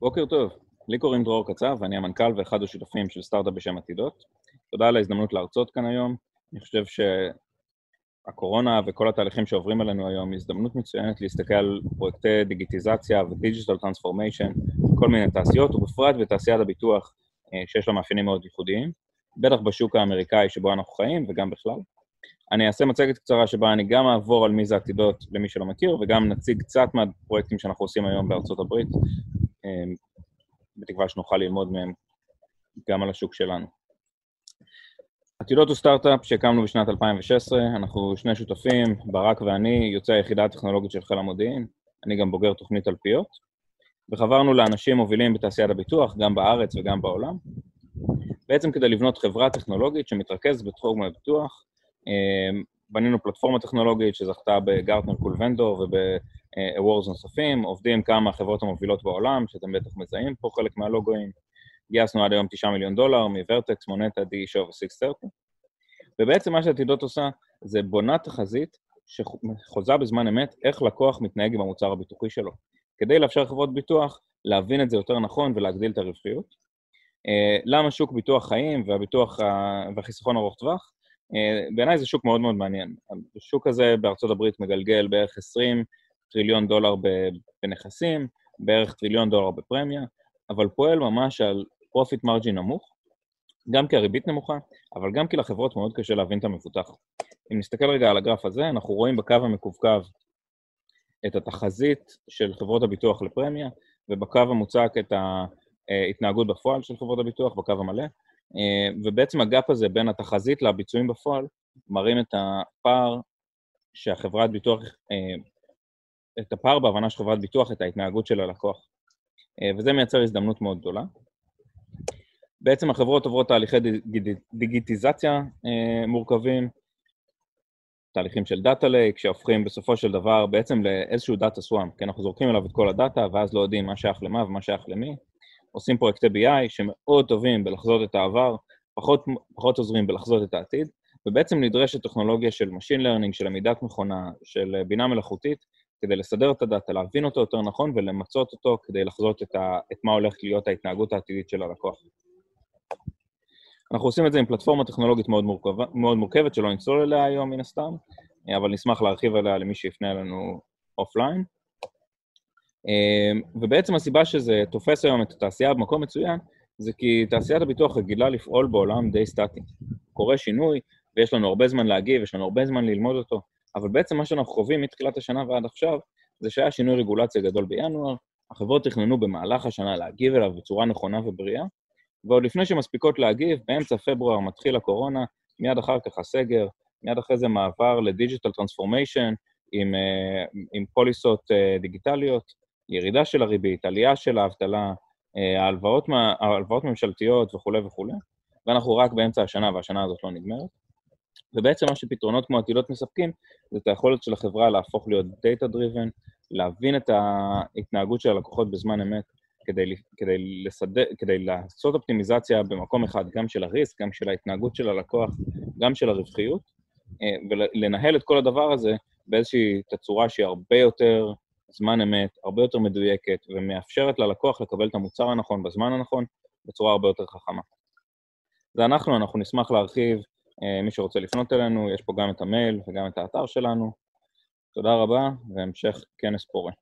בוקר טוב, לי קוראים דרור קצב ואני המנכ"ל ואחד השותפים של סטארט-אפ בשם עתידות. תודה על ההזדמנות להרצות כאן היום. אני חושב שהקורונה וכל התהליכים שעוברים עלינו היום הזדמנות מצוינת להסתכל על פרויקטי דיגיטיזציה ו digital transformation בכל מיני תעשיות, ובפרט בתעשיית הביטוח אה, שיש לה מאפיינים מאוד ייחודיים, בטח בשוק האמריקאי שבו אנחנו חיים וגם בכלל. אני אעשה מצגת קצרה שבה אני גם אעבור על מי זה עתידות למי שלא מכיר, וגם נציג קצת מהפרויקטים שאנחנו עושים היום בארצות הברית, בתקווה שנוכל ללמוד מהם גם על השוק שלנו. עתידות הוא סטארט-אפ שהקמנו בשנת 2016, אנחנו שני שותפים, ברק ואני, יוצאי היחידה הטכנולוגית של חיל המודיעין, אני גם בוגר תוכנית אלפיות, וחברנו לאנשים מובילים בתעשיית הביטוח, גם בארץ וגם בעולם, בעצם כדי לבנות חברה טכנולוגית שמתרכזת בתחום הביטוח, אמ, בנינו פלטפורמה טכנולוגית שזכתה בגרטנר קול ונדור וב-awards נוספים, עובדים כמה חברות המובילות בעולם, שאתם בטח מזהים פה חלק מהלוגוים. גייסנו עד היום 9 מיליון דולר מוורטקס, מונטה, די-שו ו-630. ובעצם מה שעתידות עושה זה בונה תחזית שחוזה בזמן אמת איך לקוח מתנהג עם המוצר הביטוחי שלו, כדי לאפשר לחברות ביטוח להבין את זה יותר נכון ולהגדיל את הרווחיות. אה, למה שוק ביטוח חיים והביטוח והחיסכון ארוך טווח? אה, בעיניי זה שוק מאוד מאוד מעניין. השוק הזה בארצות הברית מגלגל בערך 20 טריליון דולר בנכסים, בערך טריליון דולר בפרמיה, אבל פועל ממש על profit margin נמוך, גם כי הריבית נמוכה, אבל גם כי לחברות מאוד קשה להבין את המבוטח. אם נסתכל רגע על הגרף הזה, אנחנו רואים בקו המקווקו את התחזית של חברות הביטוח לפרמיה, ובקו המוצק את ההתנהגות בפועל של חברות הביטוח, בקו המלא, אה, ובעצם ה gap הזה בין התחזית לביצועים בפועל מראים את הפער שהחברת ביטוח, אה, את הפער בהבנה של חברת ביטוח, את ההתנהגות של הלקוח. אה, וזה מייצר הזדמנות מאוד גדולה. בעצם החברות עוברות תהליכי דיגיטיזציה מורכבים, תהליכים של data lake, שהופכים בסופו של דבר בעצם לאיזשהו data swamp, כי אנחנו זורקים אליו את כל הדאטה, ואז לא יודעים מה שייך למה ומה שייך למי, עושים פרויקטי BI שמאוד טובים בלחזות את העבר, פחות, פחות עוזרים בלחזות את העתיד, ובעצם נדרשת טכנולוגיה של Machine Learning, של למידת מכונה, של בינה מלאכותית, כדי לסדר את הדאטה, להבין אותו יותר נכון ולמצות אותו כדי לחזות את, ה, את מה הולכת להיות ההתנהגות העתידית של הלקוח. אנחנו עושים את זה עם פלטפורמה טכנולוגית מאוד, מורכב, מאוד מורכבת, שלא נצלול אליה היום מן הסתם, אבל נשמח להרחיב עליה למי שיפנה אלינו offline. אמ, ובעצם הסיבה שזה תופס היום את התעשייה במקום מצוין, זה כי תעשיית הביטוח רגילה לפעול בעולם די סטטי. קורה שינוי, ויש לנו הרבה זמן להגיב, יש לנו הרבה זמן ללמוד אותו, אבל בעצם מה שאנחנו חווים מתחילת השנה ועד עכשיו, זה שהיה שינוי רגולציה גדול בינואר, החברות תכננו במהלך השנה להגיב אליו בצורה נכונה ובריאה, ועוד לפני שמספיקות להגיב, באמצע פברואר מתחיל הקורונה, מיד אחר כך הסגר, מיד אחרי זה מעבר ל digital transformation עם, אה, עם פוליסות אה, דיגיטליות, ירידה של הריבית, עלייה של האבטלה, אה, ההלוואות, ההלוואות ממשלתיות וכולי וכולי, ואנחנו רק באמצע השנה והשנה הזאת לא נגמרת. ובעצם מה שפתרונות כמו עתידות מספקים, זה את היכולת של החברה להפוך להיות data driven, להבין את ההתנהגות של הלקוחות בזמן אמת, כדי, כדי, לסדר, כדי לעשות אופטימיזציה במקום אחד, גם של הריסק, גם של ההתנהגות של הלקוח, גם של הרווחיות, אה, ולנהל את כל הדבר הזה באיזושהי תצורה שהיא הרבה יותר זמן אמת, הרבה יותר מדויקת, ומאפשרת ללקוח לקבל את המוצר הנכון בזמן הנכון, בצורה הרבה יותר חכמה. זה אנחנו, אנחנו נשמח להרחיב, אה, מי שרוצה לפנות אלינו, יש פה גם את המייל וגם את האתר שלנו. תודה רבה, והמשך כנס פורה.